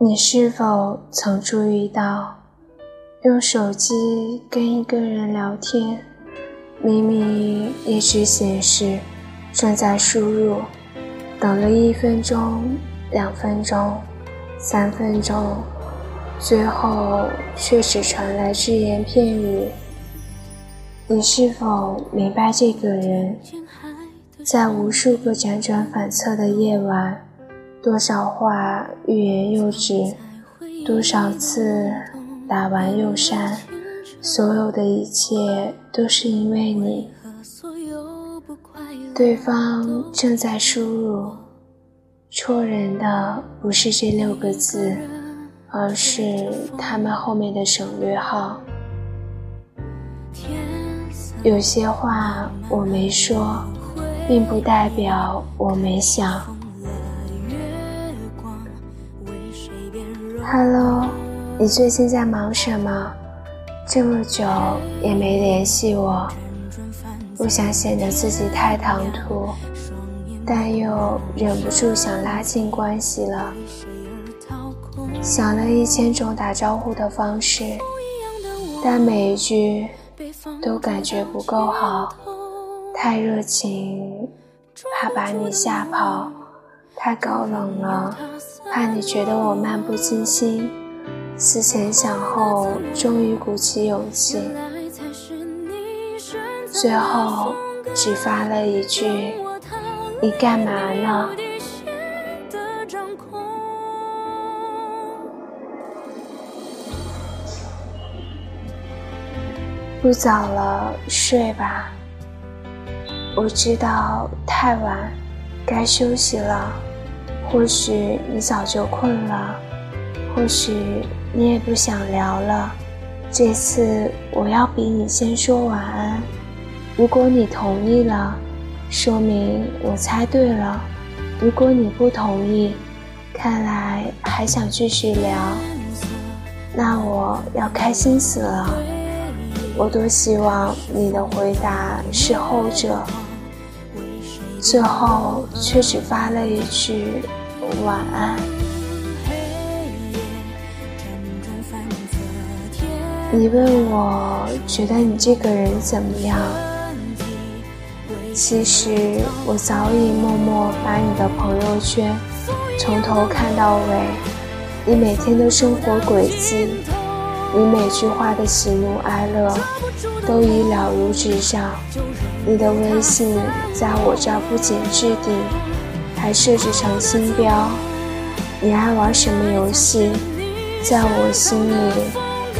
你是否曾注意到，用手机跟一个人聊天，明明一直显示正在输入，等了一分钟、两分钟、三分钟，最后却只传来只言片语？你是否明白这个人，在无数个辗转反侧的夜晚？多少话欲言又止，多少次打完又删，所有的一切都是因为你。对方正在输入，戳人的不是这六个字，而是他们后面的省略号。有些话我没说，并不代表我没想。Hello，你最近在忙什么？这么久也没联系我，不想显得自己太唐突，但又忍不住想拉近关系了。想了一千种打招呼的方式，但每一句都感觉不够好，太热情，怕把你吓跑。太高冷了，怕你觉得我漫不经心。思前想后，终于鼓起勇气，最后只发了一句：“你干嘛呢？”不早了，睡吧。我知道太晚，该休息了。或许你早就困了，或许你也不想聊了。这次我要比你先说晚安。如果你同意了，说明我猜对了；如果你不同意，看来还想继续聊，那我要开心死了。我多希望你的回答是后者，最后却只发了一句。晚安。你问我觉得你这个人怎么样？其实我早已默默把你的朋友圈从头看到尾，你每天的生活轨迹，你每句话的喜怒哀乐，都已了如指掌。你的微信在我这不仅置顶。还设置成星标。你爱玩什么游戏？在我心里，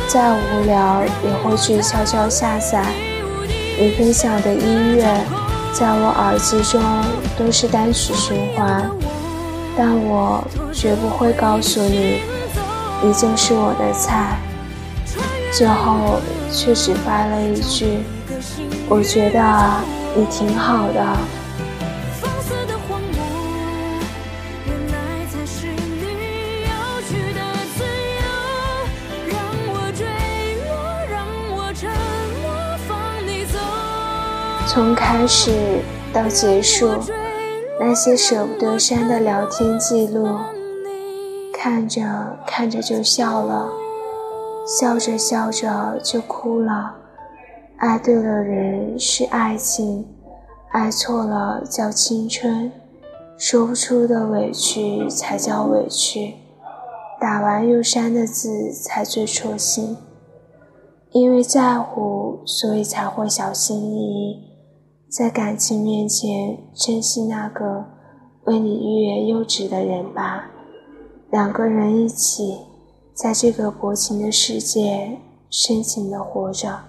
再无聊也会去悄悄下载。你分享的音乐，在我耳机中都是单曲循环，但我绝不会告诉你，你就是我的菜。最后却只发了一句：“我觉得你挺好的。”从开始到结束，那些舍不得删的聊天记录，看着看着就笑了，笑着笑着就哭了。爱对了人是爱情，爱错了叫青春。说不出的委屈才叫委屈，打完又删的字才最戳心。因为在乎，所以才会小心翼翼。在感情面前，珍惜那个为你欲言又止的人吧。两个人一起，在这个薄情的世界，深情的活着。